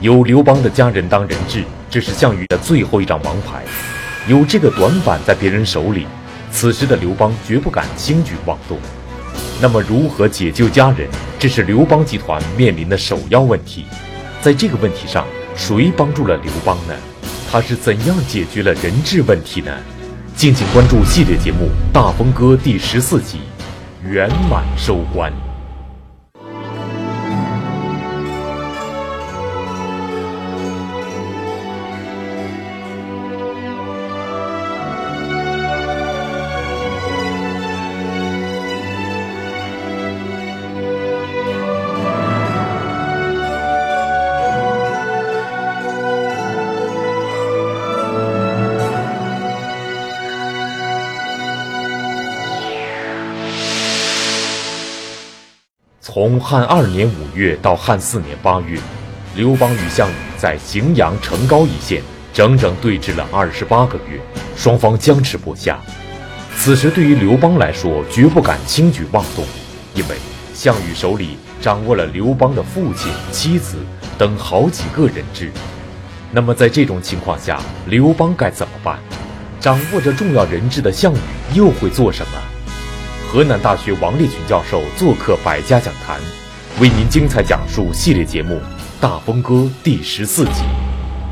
有刘邦的家人当人质，这是项羽的最后一张王牌。有这个短板在别人手里，此时的刘邦绝不敢轻举妄动。那么，如何解救家人，这是刘邦集团面临的首要问题。在这个问题上，谁帮助了刘邦呢？他是怎样解决了人质问题呢？敬请关注系列节目《大风歌》第十四集，圆满收官。从汉二年五月到汉四年八月，刘邦与项羽在荥阳成高一线整整对峙了二十八个月，双方僵持不下。此时对于刘邦来说，绝不敢轻举妄动，因为项羽手里掌握了刘邦的父亲、妻子等好几个人质。那么在这种情况下，刘邦该怎么办？掌握着重要人质的项羽又会做什么？河南大学王立群教授做客百家讲坛，为您精彩讲述系列节目《大风歌》第十四集，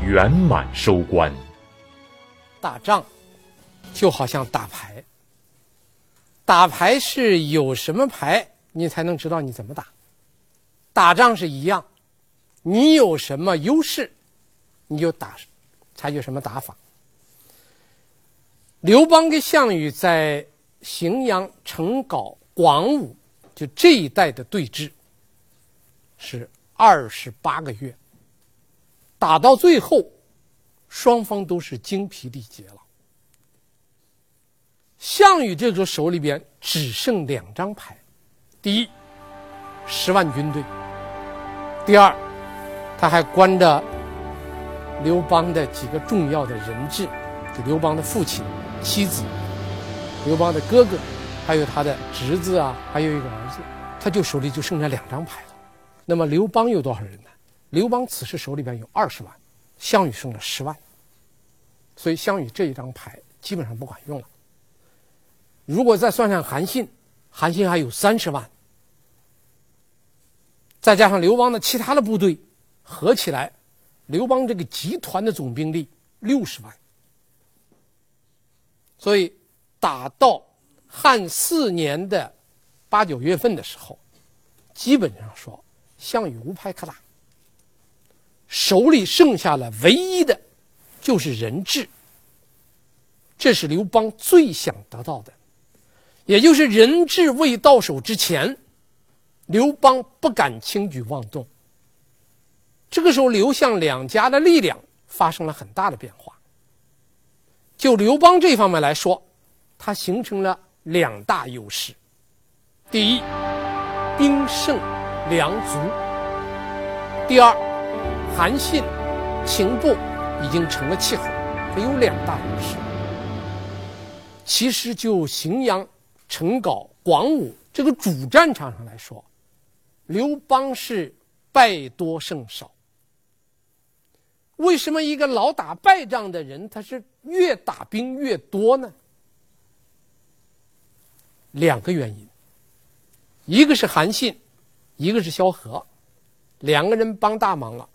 圆满收官。打仗就好像打牌，打牌是有什么牌，你才能知道你怎么打。打仗是一样，你有什么优势，你就打，采取什么打法。刘邦跟项羽在。荥阳、成皋、广武，就这一带的对峙，是二十八个月，打到最后，双方都是精疲力竭了。项羽这个手里边只剩两张牌：第一，十万军队；第二，他还关着刘邦的几个重要的人质，就刘邦的父亲、妻子。刘邦的哥哥，还有他的侄子啊，还有一个儿子，他就手里就剩下两张牌了。那么刘邦有多少人呢？刘邦此时手里边有二十万，项羽剩了十万，所以项羽这一张牌基本上不管用了。如果再算上韩信，韩信还有三十万，再加上刘邦的其他的部队，合起来，刘邦这个集团的总兵力六十万，所以。打到汉四年的八九月份的时候，基本上说项羽无牌可打，手里剩下了唯一的，就是人质。这是刘邦最想得到的，也就是人质未到手之前，刘邦不敢轻举妄动。这个时候，刘项两家的力量发生了很大的变化。就刘邦这方面来说。它形成了两大优势：第一，兵胜粮足；第二，韩信情报已经成了气候，它有两大优势。其实就荥阳、成皋、广武这个主战场上来说，刘邦是败多胜少。为什么一个老打败仗的人，他是越打兵越多呢？两个原因，一个是韩信，一个是萧何，两个人帮大忙了。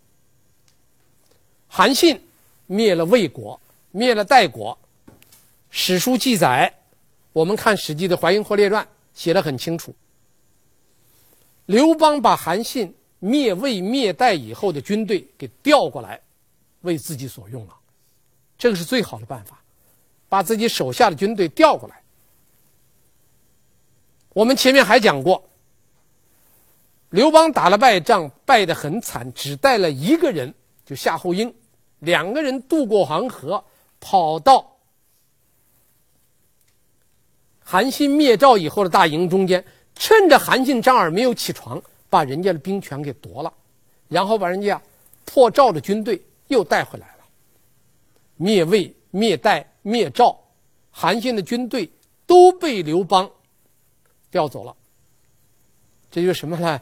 韩信灭了魏国，灭了代国，史书记载，我们看《史记》的《淮阴侯列传》写的很清楚。刘邦把韩信灭魏灭代以后的军队给调过来，为自己所用了，这个是最好的办法，把自己手下的军队调过来。我们前面还讲过，刘邦打了败仗，败得很惨，只带了一个人，就夏侯婴，两个人渡过黄河，跑到韩信灭赵以后的大营中间，趁着韩信、张耳没有起床，把人家的兵权给夺了，然后把人家破赵的军队又带回来了，灭魏、灭代、灭赵，韩信的军队都被刘邦。调走了，这就是什么呢？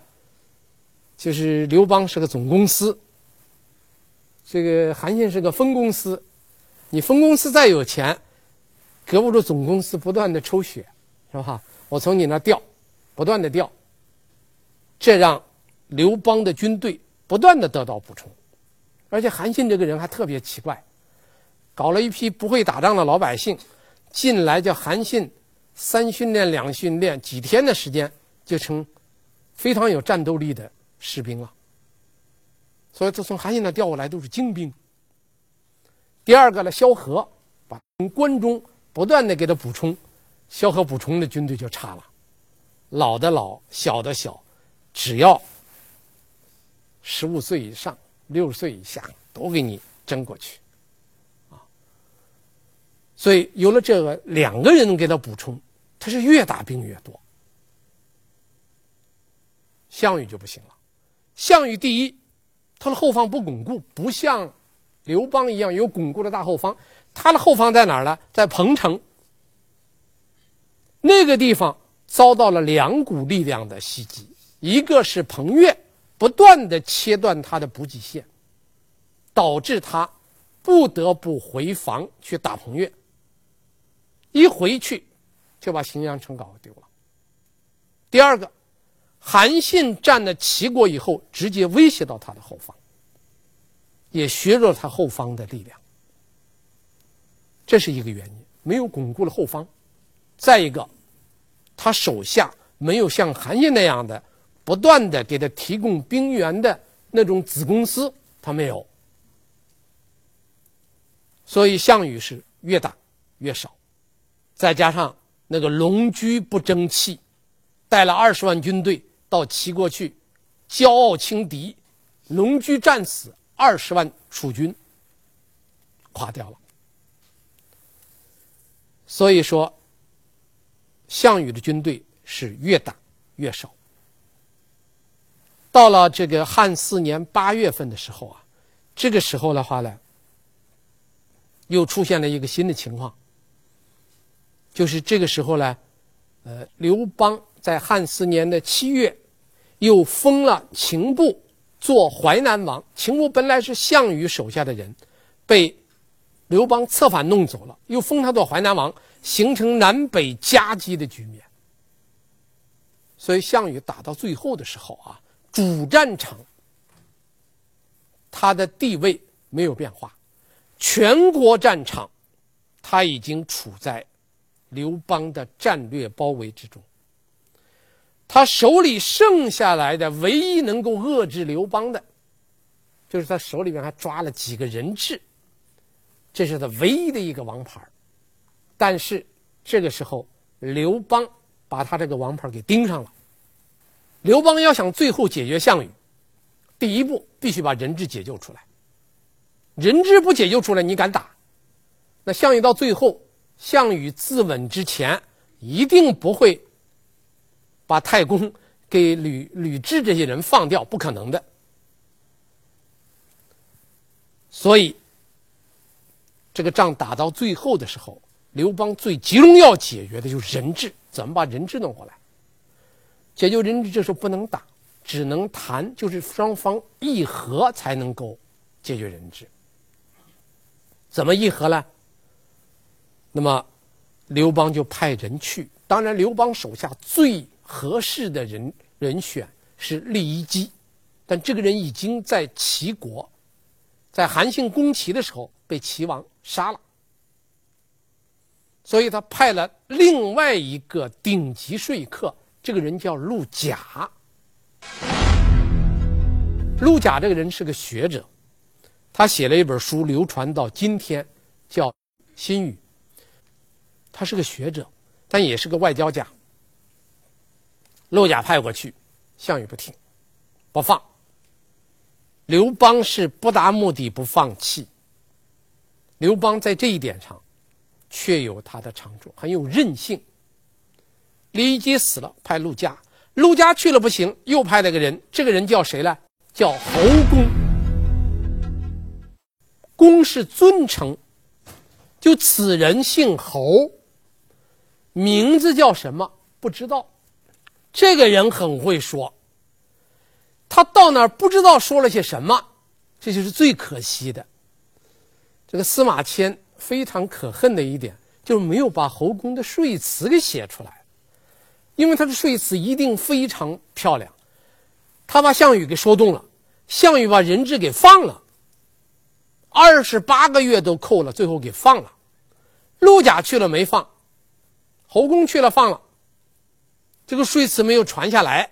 就是刘邦是个总公司，这个韩信是个分公司，你分公司再有钱，隔不住总公司不断的抽血，是吧？我从你那调，不断的调，这让刘邦的军队不断的得到补充，而且韩信这个人还特别奇怪，搞了一批不会打仗的老百姓进来，叫韩信三训练两训练，几天的时间就成非常有战斗力的士兵了。所以，这从韩信那调过来都是精兵。第二个呢，萧何把从关中不断的给他补充，萧何补充的军队就差了，老的老，小的小，只要十五岁以上、六十岁以下都给你征过去，啊。所以有了这个两个人给他补充，他是越打兵越多。项羽就不行了，项羽第一。他的后方不巩固，不像刘邦一样有巩固的大后方。他的后方在哪儿呢？在彭城。那个地方遭到了两股力量的袭击，一个是彭越不断的切断他的补给线，导致他不得不回防去打彭越。一回去就把荥阳城搞丢了。第二个。韩信占了齐国以后，直接威胁到他的后方，也削弱他后方的力量。这是一个原因，没有巩固了后方。再一个，他手下没有像韩信那样的不断的给他提供兵源的那种子公司，他没有。所以项羽是越打越少，再加上那个龙驹不争气，带了二十万军队。到齐国去，骄傲轻敌，龙驹战死，二十万楚军垮掉了。所以说，项羽的军队是越打越少。到了这个汉四年八月份的时候啊，这个时候的话呢，又出现了一个新的情况，就是这个时候呢，呃，刘邦。在汉四年的七月，又封了秦布做淮南王。秦布本来是项羽手下的人，被刘邦策反弄走了，又封他做淮南王，形成南北夹击的局面。所以项羽打到最后的时候啊，主战场他的地位没有变化，全国战场他已经处在刘邦的战略包围之中。他手里剩下来的唯一能够遏制刘邦的，就是他手里边还抓了几个人质，这是他唯一的一个王牌。但是这个时候，刘邦把他这个王牌给盯上了。刘邦要想最后解决项羽，第一步必须把人质解救出来。人质不解救出来，你敢打？那项羽到最后，项羽自刎之前一定不会。把太公给吕吕雉这些人放掉，不可能的。所以，这个仗打到最后的时候，刘邦最急中要解决的就是人质，怎么把人质弄过来？解救人质这时候不能打，只能谈，就是双方议和才能够解决人质。怎么议和呢？那么，刘邦就派人去。当然，刘邦手下最合适的人人选是利益姬，但这个人已经在齐国，在韩信攻齐的时候被齐王杀了，所以他派了另外一个顶级说客，这个人叫陆贾。陆贾这个人是个学者，他写了一本书流传到今天，叫《新语》。他是个学者，但也是个外交家。陆贾派过去，项羽不听，不放。刘邦是不达目的不放弃。刘邦在这一点上，确有他的长处，很有韧性。利益姬死了，派陆贾，陆贾去了不行，又派了个人，这个人叫谁呢？叫侯公。公是尊称，就此人姓侯，名字叫什么？不知道。这个人很会说，他到那儿不知道说了些什么，这就是最可惜的。这个司马迁非常可恨的一点，就是没有把侯公的说辞给写出来，因为他的说辞一定非常漂亮。他把项羽给说动了，项羽把人质给放了，二十八个月都扣了，最后给放了。陆贾去了没放，侯公去了放了。这个说辞没有传下来，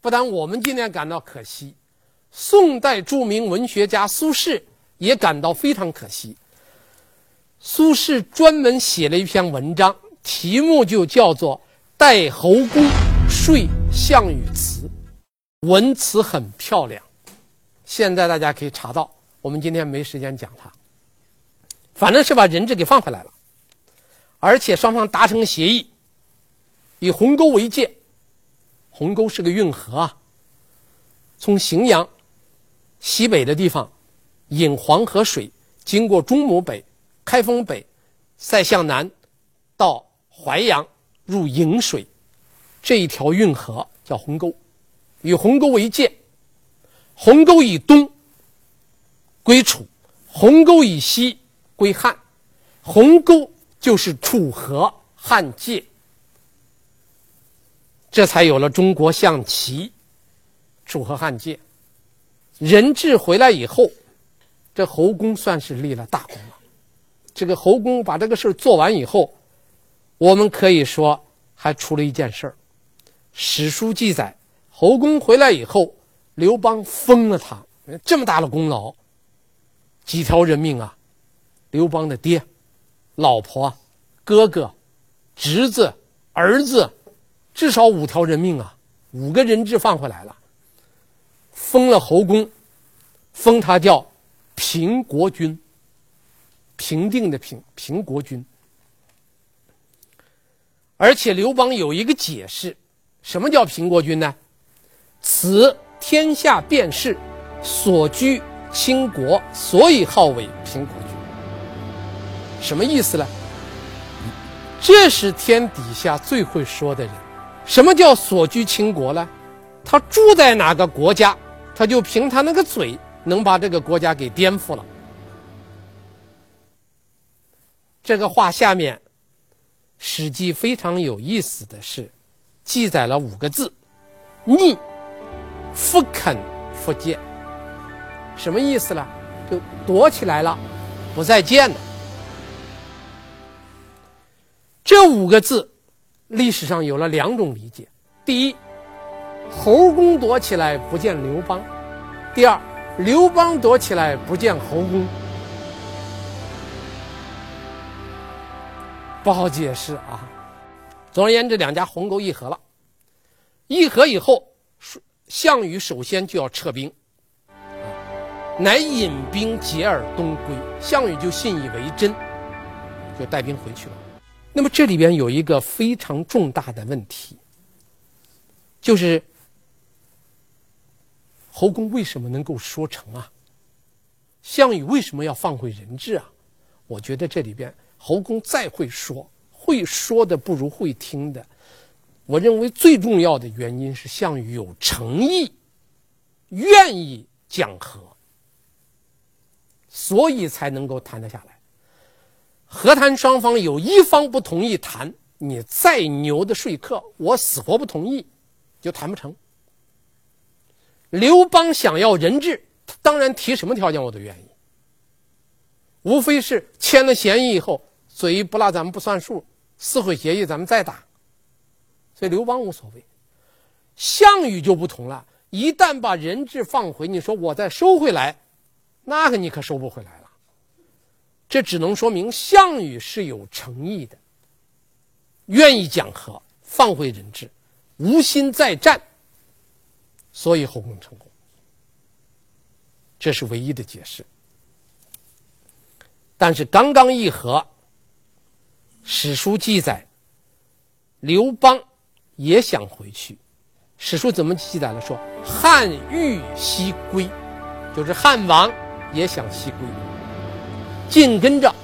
不但我们今天感到可惜，宋代著名文学家苏轼也感到非常可惜。苏轼专门写了一篇文章，题目就叫做《代侯公说项羽词》，文辞很漂亮。现在大家可以查到，我们今天没时间讲它。反正是把人质给放回来了，而且双方达成协议。以鸿沟为界，鸿沟是个运河啊，从荥阳西北的地方引黄河水，经过中牟北、开封北，再向南到淮阳入颍水，这一条运河叫鸿沟，以鸿沟为界，鸿沟以东归楚，鸿沟以西归汉，鸿沟就是楚河汉界。这才有了中国象棋，楚河汉界。人质回来以后，这侯公算是立了大功了。这个侯公把这个事做完以后，我们可以说还出了一件事儿。史书记载，侯公回来以后，刘邦封了他，这么大的功劳，几条人命啊！刘邦的爹、老婆、哥哥、侄子、儿子。至少五条人命啊，五个人质放回来了，封了侯公，封他叫平国君。平定的平，平国君。而且刘邦有一个解释，什么叫平国君呢？此天下便是，所居倾国，所以号为平国君。什么意思呢？这是天底下最会说的人。什么叫所居倾国呢？他住在哪个国家，他就凭他那个嘴能把这个国家给颠覆了。这个话下面，《史记》非常有意思的是，记载了五个字：逆，复肯复见。什么意思呢？就躲起来了，不再见了。这五个字。历史上有了两种理解：第一，侯公躲起来不见刘邦；第二，刘邦躲起来不见侯公。不好解释啊。总而言之，两家鸿沟议和了。议和以后，项羽首先就要撤兵，乃引兵解而东归。项羽就信以为真，就带兵回去了。那么这里边有一个非常重大的问题，就是侯公为什么能够说成啊？项羽为什么要放回人质啊？我觉得这里边侯公再会说，会说的不如会听的。我认为最重要的原因是项羽有诚意，愿意讲和，所以才能够谈得下来。和谈双方有一方不同意谈，你再牛的说客，我死活不同意，就谈不成。刘邦想要人质，他当然提什么条件我都愿意，无非是签了协议以后，嘴不拉咱们不算数，撕毁协议咱们再打。所以刘邦无所谓，项羽就不同了，一旦把人质放回，你说我再收回来，那个你可收不回来了。这只能说明项羽是有诚意的，愿意讲和，放回人质，无心再战，所以后宫成功。这是唯一的解释。但是刚刚议和，史书记载，刘邦也想回去。史书怎么记载了？说汉欲西归，就是汉王也想西归。紧跟着，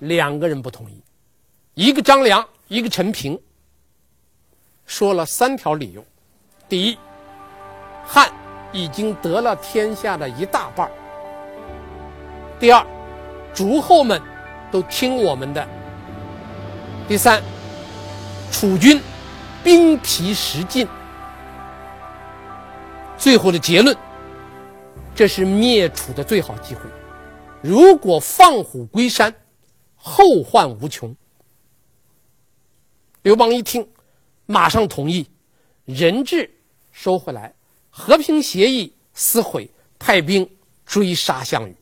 两个人不同意，一个张良，一个陈平，说了三条理由：第一，汉已经得了天下的一大半。第二，诸侯们都听我们的。第三，楚军兵疲食尽。最后的结论，这是灭楚的最好机会。如果放虎归山，后患无穷。刘邦一听，马上同意，人质收回来，和平协议撕毁，派兵追杀项羽。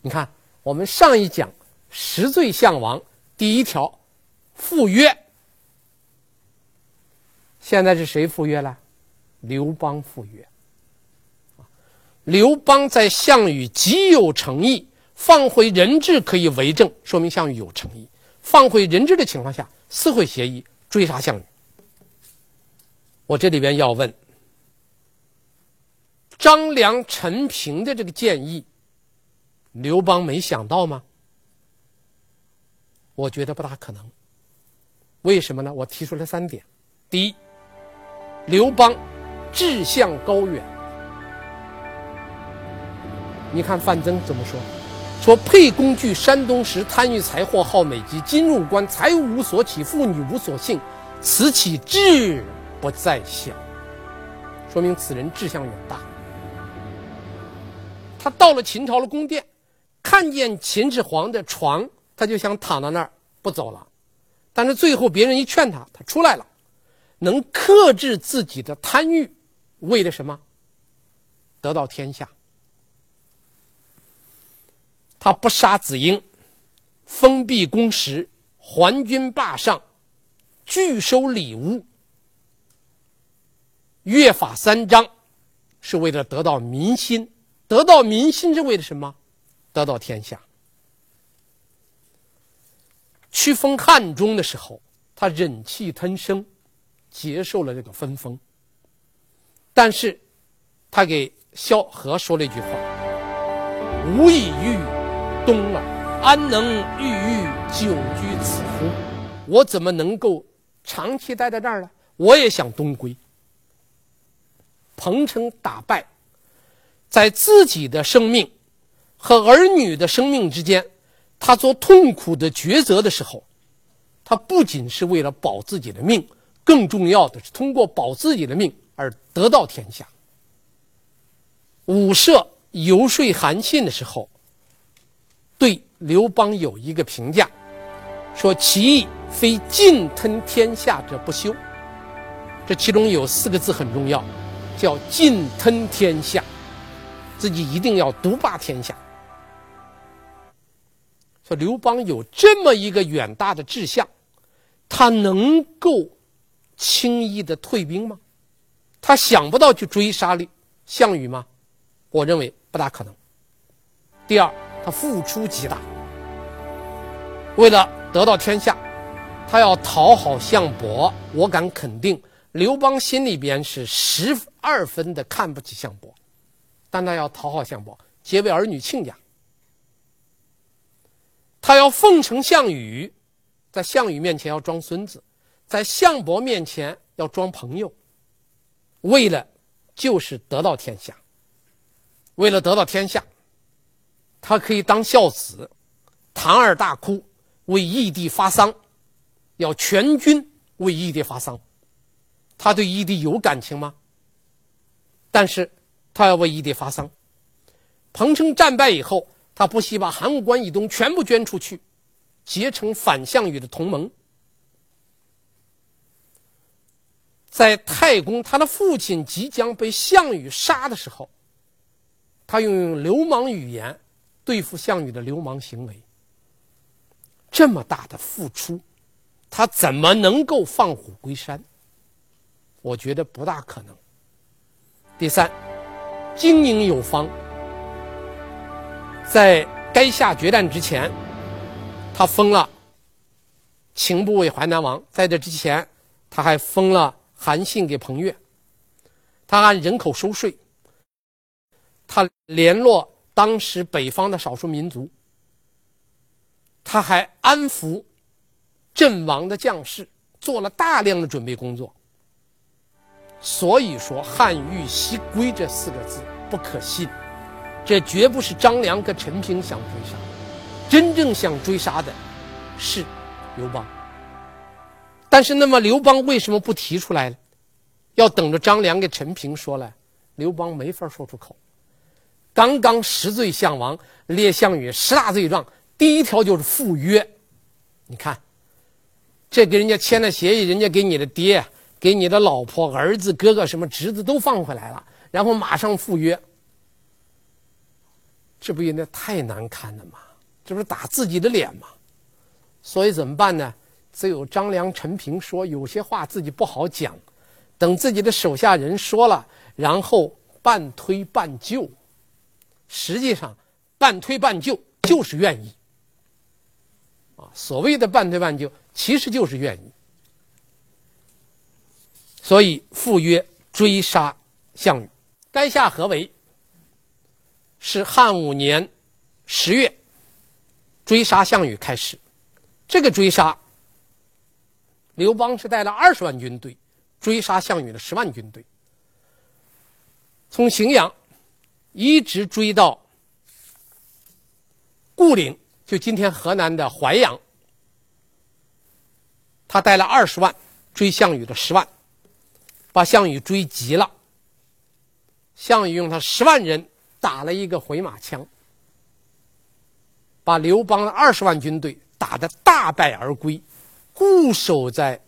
你看，我们上一讲十罪项王第一条赴约，现在是谁赴约了？刘邦赴约。刘邦在项羽极有诚意，放回人质可以为证，说明项羽有诚意。放回人质的情况下，撕毁协议，追杀项羽。我这里边要问：张良、陈平的这个建议，刘邦没想到吗？我觉得不大可能。为什么呢？我提出了三点：第一，刘邦志向高远。你看范增怎么说？说沛公据山东时，贪欲财货，好美姬。今入关，财物无所取，妇女无所幸，此起志不在小？说明此人志向远大。他到了秦朝的宫殿，看见秦始皇的床，他就想躺在那儿不走了。但是最后别人一劝他，他出来了，能克制自己的贪欲，为了什么？得到天下。他不杀子婴，封闭宫室，还军霸上，拒收礼物，约法三章，是为了得到民心。得到民心是为了什么？得到天下。去封汉中的时候，他忍气吞声，接受了这个分封。但是，他给萧何说了一句话：“吾已郁。”东啊，安能郁郁久居此乎？我怎么能够长期待在这儿呢？我也想东归。彭城打败，在自己的生命和儿女的生命之间，他做痛苦的抉择的时候，他不仅是为了保自己的命，更重要的是通过保自己的命而得到天下。伍奢游说韩信的时候。对刘邦有一个评价，说其意非尽吞天下者不休。这其中有四个字很重要，叫尽吞天下，自己一定要独霸天下。说刘邦有这么一个远大的志向，他能够轻易的退兵吗？他想不到去追杀项羽吗？我认为不大可能。第二。他付出极大，为了得到天下，他要讨好项伯。我敢肯定，刘邦心里边是十二分的看不起项伯，但他要讨好项伯，结为儿女亲家。他要奉承项羽，在项羽面前要装孙子，在项伯面前要装朋友，为了就是得到天下，为了得到天下。他可以当孝子，堂而大哭，为义帝发丧，要全军为义帝发丧。他对义帝有感情吗？但是，他要为义帝发丧。彭城战败以后，他不惜把函谷关以东全部捐出去，结成反项羽的同盟。在太公，他的父亲即将被项羽杀的时候，他用流氓语言。对付项羽的流氓行为，这么大的付出，他怎么能够放虎归山？我觉得不大可能。第三，经营有方，在垓下决战之前，他封了秦部为淮南王；在这之前，他还封了韩信给彭越。他按人口收税，他联络。当时北方的少数民族，他还安抚阵亡的将士，做了大量的准备工作。所以说汉欲西归这四个字不可信，这绝不是张良跟陈平想追杀，真正想追杀的是刘邦。但是那么刘邦为什么不提出来呢？要等着张良给陈平说来，刘邦没法说出口。刚刚十罪项王列项羽十大罪状，第一条就是赴约。你看，这跟人家签了协议，人家给你的爹、给你的老婆、儿子、哥哥什么侄子都放回来了，然后马上赴约，这不应该太难看了吗？这不是打自己的脸吗？所以怎么办呢？只有张良、陈平说，有些话自己不好讲，等自己的手下人说了，然后半推半就。实际上，半推半就就是愿意。啊，所谓的半推半就，其实就是愿意。所以赴约追杀项羽，垓下合围，是汉五年十月追杀项羽开始。这个追杀，刘邦是带了二十万军队追杀项羽的十万军队，从荥阳。一直追到固陵，就今天河南的淮阳。他带了二十万追项羽的十万，把项羽追急了。项羽用他十万人打了一个回马枪，把刘邦的二十万军队打得大败而归，固守在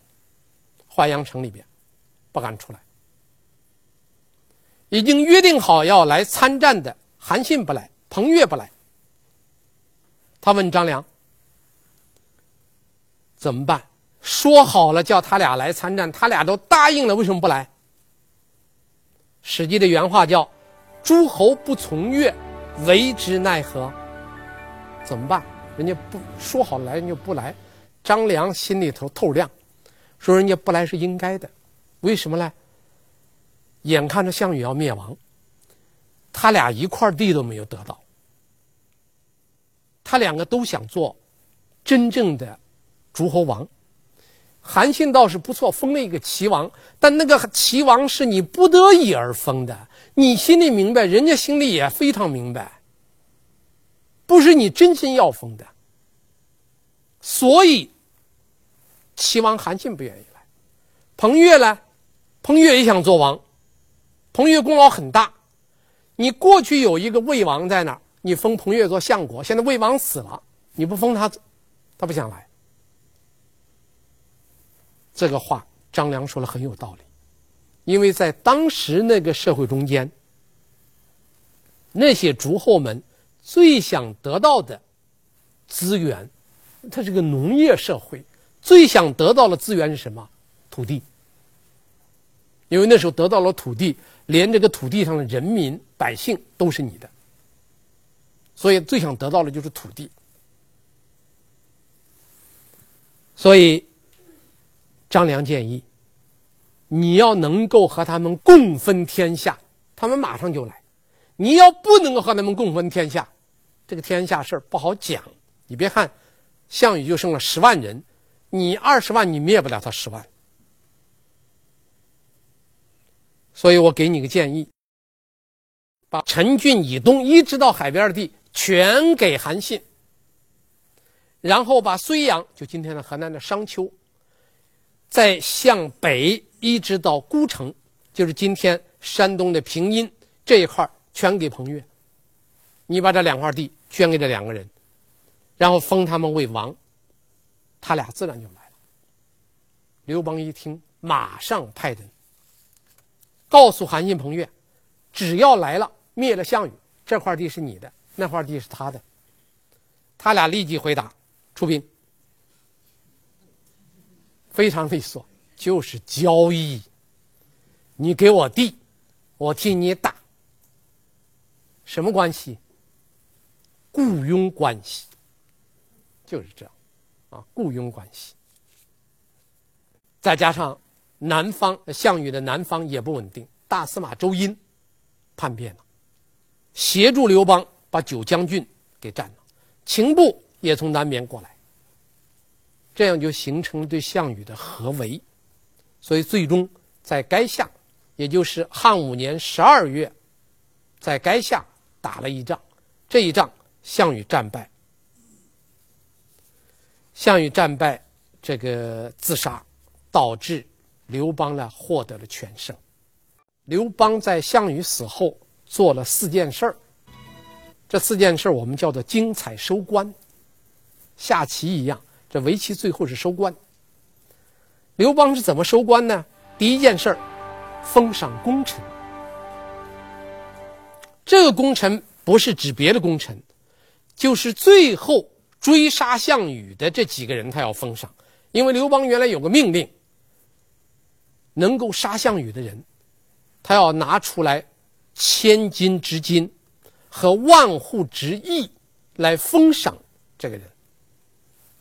淮阳城里边，不敢出来。已经约定好要来参战的韩信不来，彭越不来。他问张良：“怎么办？说好了叫他俩来参战，他俩都答应了，为什么不来？”《史记》的原话叫：“诸侯不从越，为之奈何？”怎么办？人家不说好来，人家不来。张良心里头透亮，说人家不来是应该的，为什么呢？眼看着项羽要灭亡，他俩一块地都没有得到。他两个都想做真正的诸侯王。韩信倒是不错，封了一个齐王，但那个齐王是你不得已而封的，你心里明白，人家心里也非常明白，不是你真心要封的。所以，齐王韩信不愿意来。彭越呢？彭越也想做王。彭越功劳很大，你过去有一个魏王在那儿，你封彭越做相国，现在魏王死了，你不封他，他不想来。这个话张良说的很有道理，因为在当时那个社会中间，那些诸侯们最想得到的资源，它是个农业社会，最想得到的资源是什么？土地。因为那时候得到了土地。连这个土地上的人民百姓都是你的，所以最想得到的就是土地。所以张良建议，你要能够和他们共分天下，他们马上就来；你要不能够和他们共分天下，这个天下事儿不好讲。你别看项羽就剩了十万人，你二十万你灭不了他十万。所以我给你个建议，把陈郡以东一直到海边的地全给韩信，然后把睢阳，就今天的河南的商丘，再向北一直到孤城，就是今天山东的平阴这一块，全给彭越。你把这两块地捐给这两个人，然后封他们为王，他俩自然就来了。刘邦一听，马上派人。告诉韩信、彭越，只要来了，灭了项羽，这块地是你的，那块地是他的。他俩立即回答：“出兵。”非常利索，就是交易。你给我地，我替你打。什么关系？雇佣关系。就是这样，啊，雇佣关系。再加上。南方项羽的南方也不稳定，大司马周殷叛变了，协助刘邦把九江郡给占了，秦部也从南边过来，这样就形成了对项羽的合围，所以最终在垓下也就是汉五年十二月，在垓下打了一仗，这一仗项羽战败。项羽战败，这个自杀，导致刘邦呢获得了全胜。刘邦在项羽死后做了四件事儿，这四件事儿我们叫做精彩收官，下棋一样，这围棋最后是收官。刘邦是怎么收官呢？第一件事儿，封赏功臣。这个功臣不是指别的功臣，就是最后。追杀项羽的这几个人，他要封赏，因为刘邦原来有个命令，能够杀项羽的人，他要拿出来千金之金和万户之邑来封赏这个人。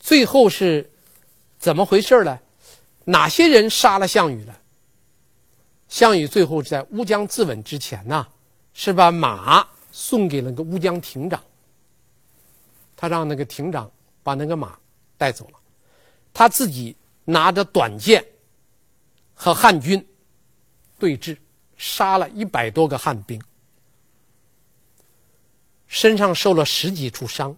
最后是怎么回事呢？哪些人杀了项羽了？项羽最后在乌江自刎之前呢，是把马送给了个乌江亭长。他让那个亭长把那个马带走了，他自己拿着短剑和汉军对峙，杀了一百多个汉兵，身上受了十几处伤。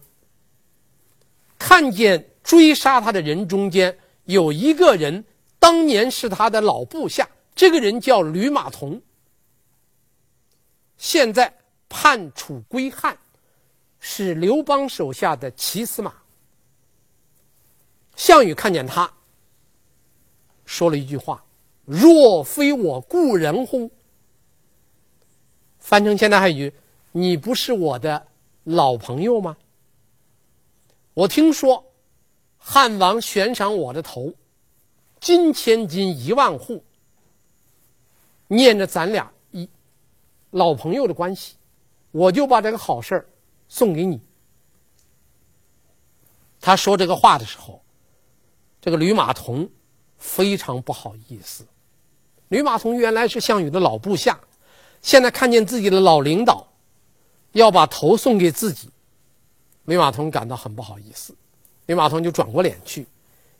看见追杀他的人中间有一个人，当年是他的老部下，这个人叫吕马童，现在叛楚归汉。是刘邦手下的骑司马。项羽看见他，说了一句话：“若非我故人乎？”翻成现代汉语：“你不是我的老朋友吗？”我听说汉王悬赏我的头，金千金一万户，念着咱俩一老朋友的关系，我就把这个好事儿。送给你。他说这个话的时候，这个吕马童非常不好意思。吕马童原来是项羽的老部下，现在看见自己的老领导要把头送给自己，吕马童感到很不好意思。吕马童就转过脸去，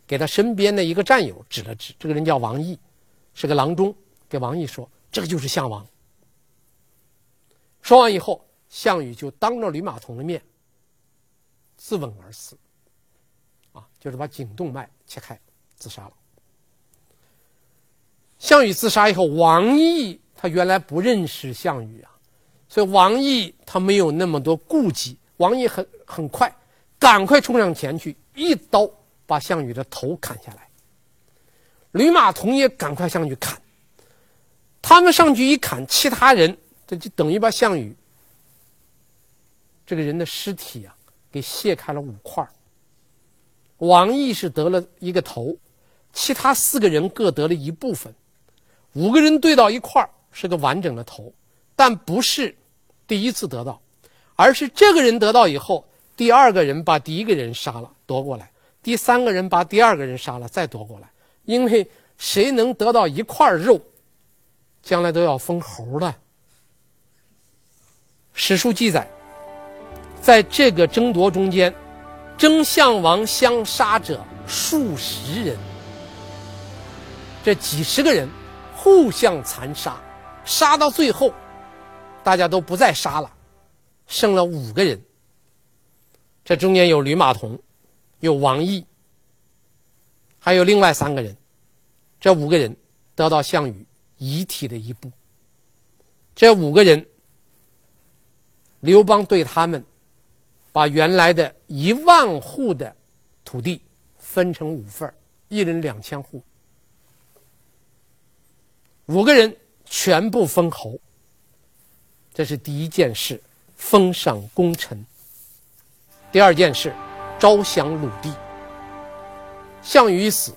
给他身边的一个战友指了指，这个人叫王毅，是个郎中，给王毅说：“这个就是项王。”说完以后。项羽就当着吕马童的面自刎而死，啊，就是把颈动脉切开自杀了。项羽自杀以后，王毅他原来不认识项羽啊，所以王毅他没有那么多顾忌。王毅很很快，赶快冲上前去，一刀把项羽的头砍下来。吕马童也赶快上去砍，他们上去一砍，其他人这就等于把项羽。这个人的尸体啊，给卸开了五块。王毅是得了一个头，其他四个人各得了一部分，五个人对到一块儿是个完整的头，但不是第一次得到，而是这个人得到以后，第二个人把第一个人杀了夺过来，第三个人把第二个人杀了再夺过来，因为谁能得到一块肉，将来都要封侯的。史书记载。在这个争夺中间，争项王相杀者数十人，这几十个人互相残杀，杀到最后，大家都不再杀了，剩了五个人。这中间有吕马童，有王毅，还有另外三个人，这五个人得到项羽遗体的一部。这五个人，刘邦对他们。把原来的一万户的土地分成五份，一人两千户，五个人全部封侯。这是第一件事，封赏功臣。第二件事，招降鲁地。项羽一死，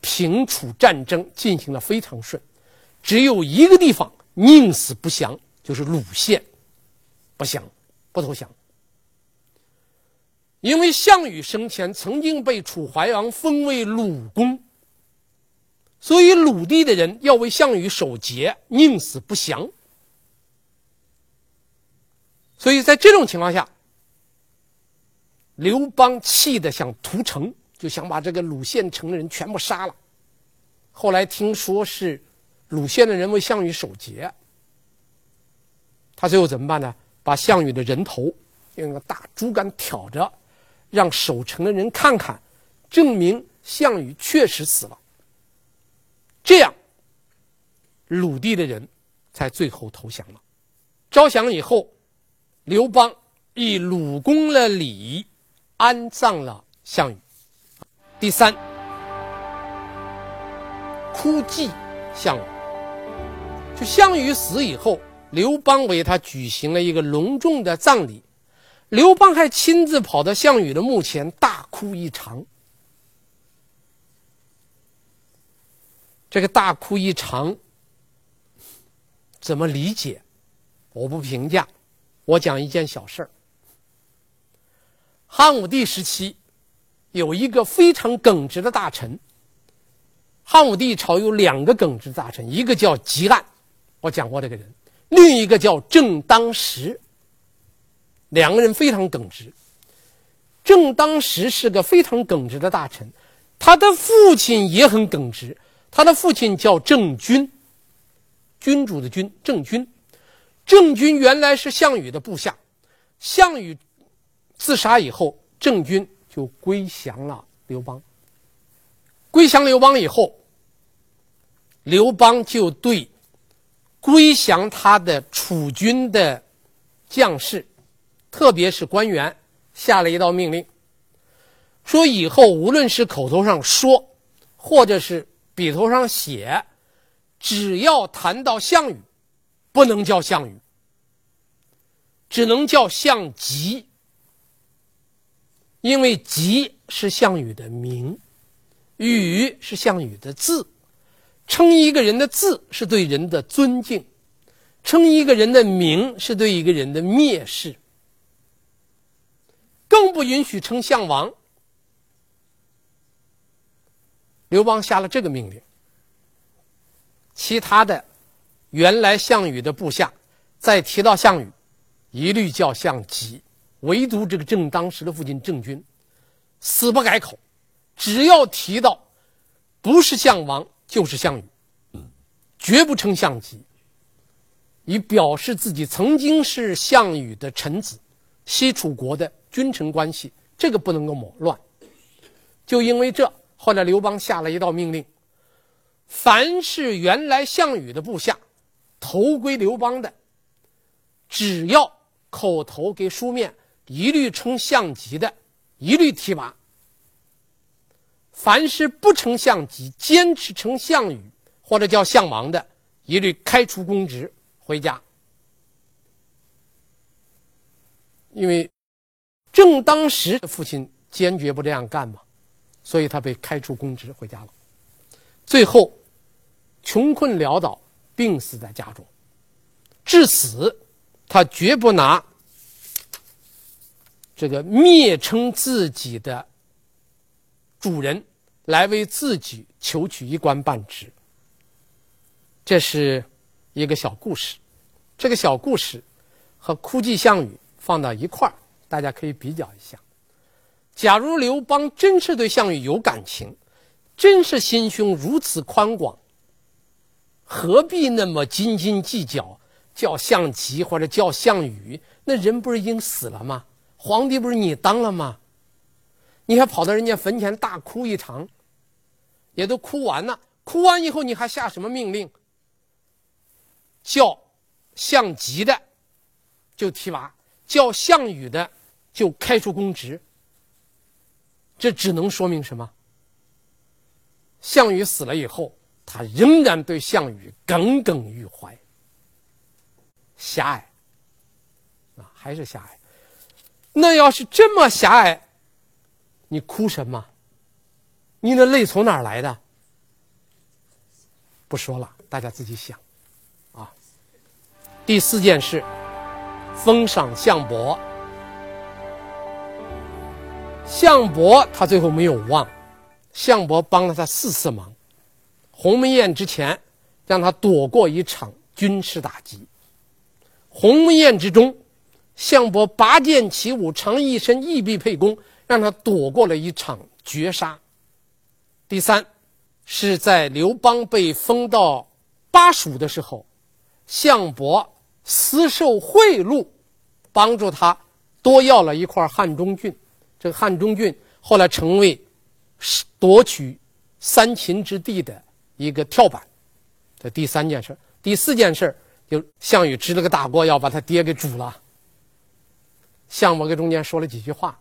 平楚战争进行的非常顺，只有一个地方宁死不降，就是鲁县，不降，不投降。因为项羽生前曾经被楚怀王封为鲁公，所以鲁地的人要为项羽守节，宁死不降。所以在这种情况下，刘邦气得想屠城，就想把这个鲁县城的人全部杀了。后来听说是鲁县的人为项羽守节。他最后怎么办呢？把项羽的人头用个大竹竿挑着，让守城的人看看，证明项羽确实死了。这样，鲁地的人才最后投降了。招降以后，刘邦以鲁公的礼安葬了项羽。第三，哭祭项羽。就项羽死以后，刘邦为他举行了一个隆重的葬礼。刘邦还亲自跑到项羽的墓前大哭一场。这个大哭一场怎么理解？我不评价，我讲一件小事儿。汉武帝时期，有一个非常耿直的大臣。汉武帝朝有两个耿直大臣，一个叫汲黯，我讲过这个人；另一个叫正当时。两个人非常耿直。正当时是个非常耿直的大臣，他的父亲也很耿直，他的父亲叫郑军，君主的君，郑军。郑军原来是项羽的部下，项羽自杀以后，郑军就归降了刘邦。归降刘邦以后，刘邦就对归降他的楚军的将士，特别是官员，下了一道命令，说以后无论是口头上说，或者是笔头上写，只要谈到项羽。不能叫项羽，只能叫项籍，因为籍是项羽的名，羽是项羽的字，称一个人的字是对人的尊敬，称一个人的名是对一个人的蔑视，更不允许称项王。刘邦下了这个命令，其他的。原来项羽的部下，再提到项羽，一律叫项籍，唯独这个正当时的父亲郑军，死不改口，只要提到不是项王就是项羽，绝不称项籍，以表示自己曾经是项羽的臣子，西楚国的君臣关系，这个不能够抹乱。就因为这，后来刘邦下了一道命令，凡是原来项羽的部下。投归刘邦的，只要口头给书面，一律称项籍的，一律提拔；凡是不称项籍，坚持称项羽或者叫项王的，一律开除公职，回家。因为正当时的父亲坚决不这样干嘛，所以他被开除公职，回家了。最后，穷困潦倒。病死在家中，至死，他绝不拿这个蔑称自己的主人来为自己求取一官半职。这是一个小故事，这个小故事和哭祭项羽放到一块儿，大家可以比较一下。假如刘邦真是对项羽有感情，真是心胸如此宽广。何必那么斤斤计较？叫项籍或者叫项羽，那人不是已经死了吗？皇帝不是你当了吗？你还跑到人家坟前大哭一场，也都哭完了。哭完以后，你还下什么命令？叫项籍的就提拔，叫项羽的就开除公职。这只能说明什么？项羽死了以后。他仍然对项羽耿耿于怀，狭隘啊，还是狭隘。那要是这么狭隘，你哭什么？你的泪从哪儿来的？不说了，大家自己想啊。第四件事，封赏项伯。项伯他最后没有忘，项伯帮了他四次忙。鸿门宴之前，让他躲过一场军事打击；鸿门宴之中，项伯拔剑起舞，常一身义必沛公，让他躲过了一场绝杀。第三，是在刘邦被封到巴蜀的时候，项伯私受贿赂，帮助他多要了一块汉中郡。这个汉中郡后来成为夺取三秦之地的一个跳板。这第三件事，第四件事就项羽支了个大锅，要把他爹给煮了。项伯跟中间说了几句话，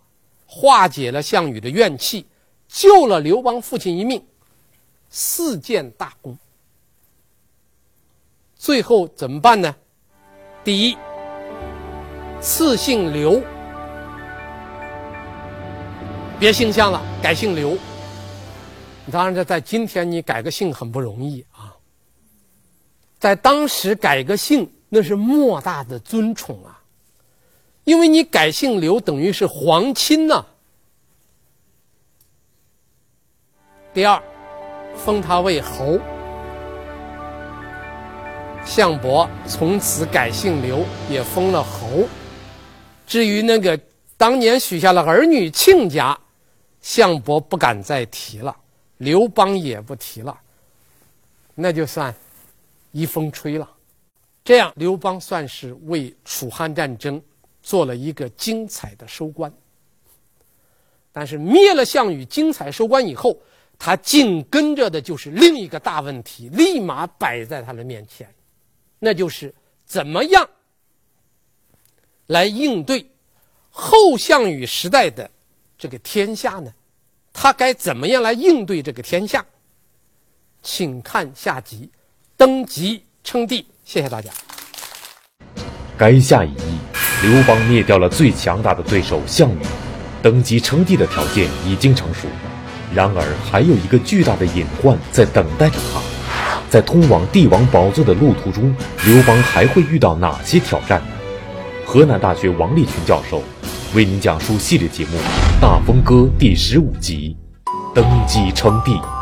化解了项羽的怨气，救了刘邦父亲一命，四件大功。最后怎么办呢？第一，赐姓刘，别姓项了，改姓刘。当然，这在今天你改个姓很不容易啊。在当时改个姓，那是莫大的尊宠啊，因为你改姓刘，等于是皇亲呐。第二，封他为侯。项伯从此改姓刘，也封了侯。至于那个当年许下了儿女亲家，项伯不敢再提了，刘邦也不提了，那就算一风吹了。这样，刘邦算是为楚汉战争做了一个精彩的收官。但是灭了项羽，精彩收官以后，他紧跟着的就是另一个大问题，立马摆在他的面前。那就是怎么样来应对后项羽时代的这个天下呢？他该怎么样来应对这个天下？请看下集，登基称帝。谢谢大家。垓下一役，刘邦灭掉了最强大的对手项羽，登基称帝的条件已经成熟。然而，还有一个巨大的隐患在等待着他。在通往帝王宝座的路途中，刘邦还会遇到哪些挑战呢？河南大学王立群教授为您讲述系列节目《大风歌》第十五集：登基称帝。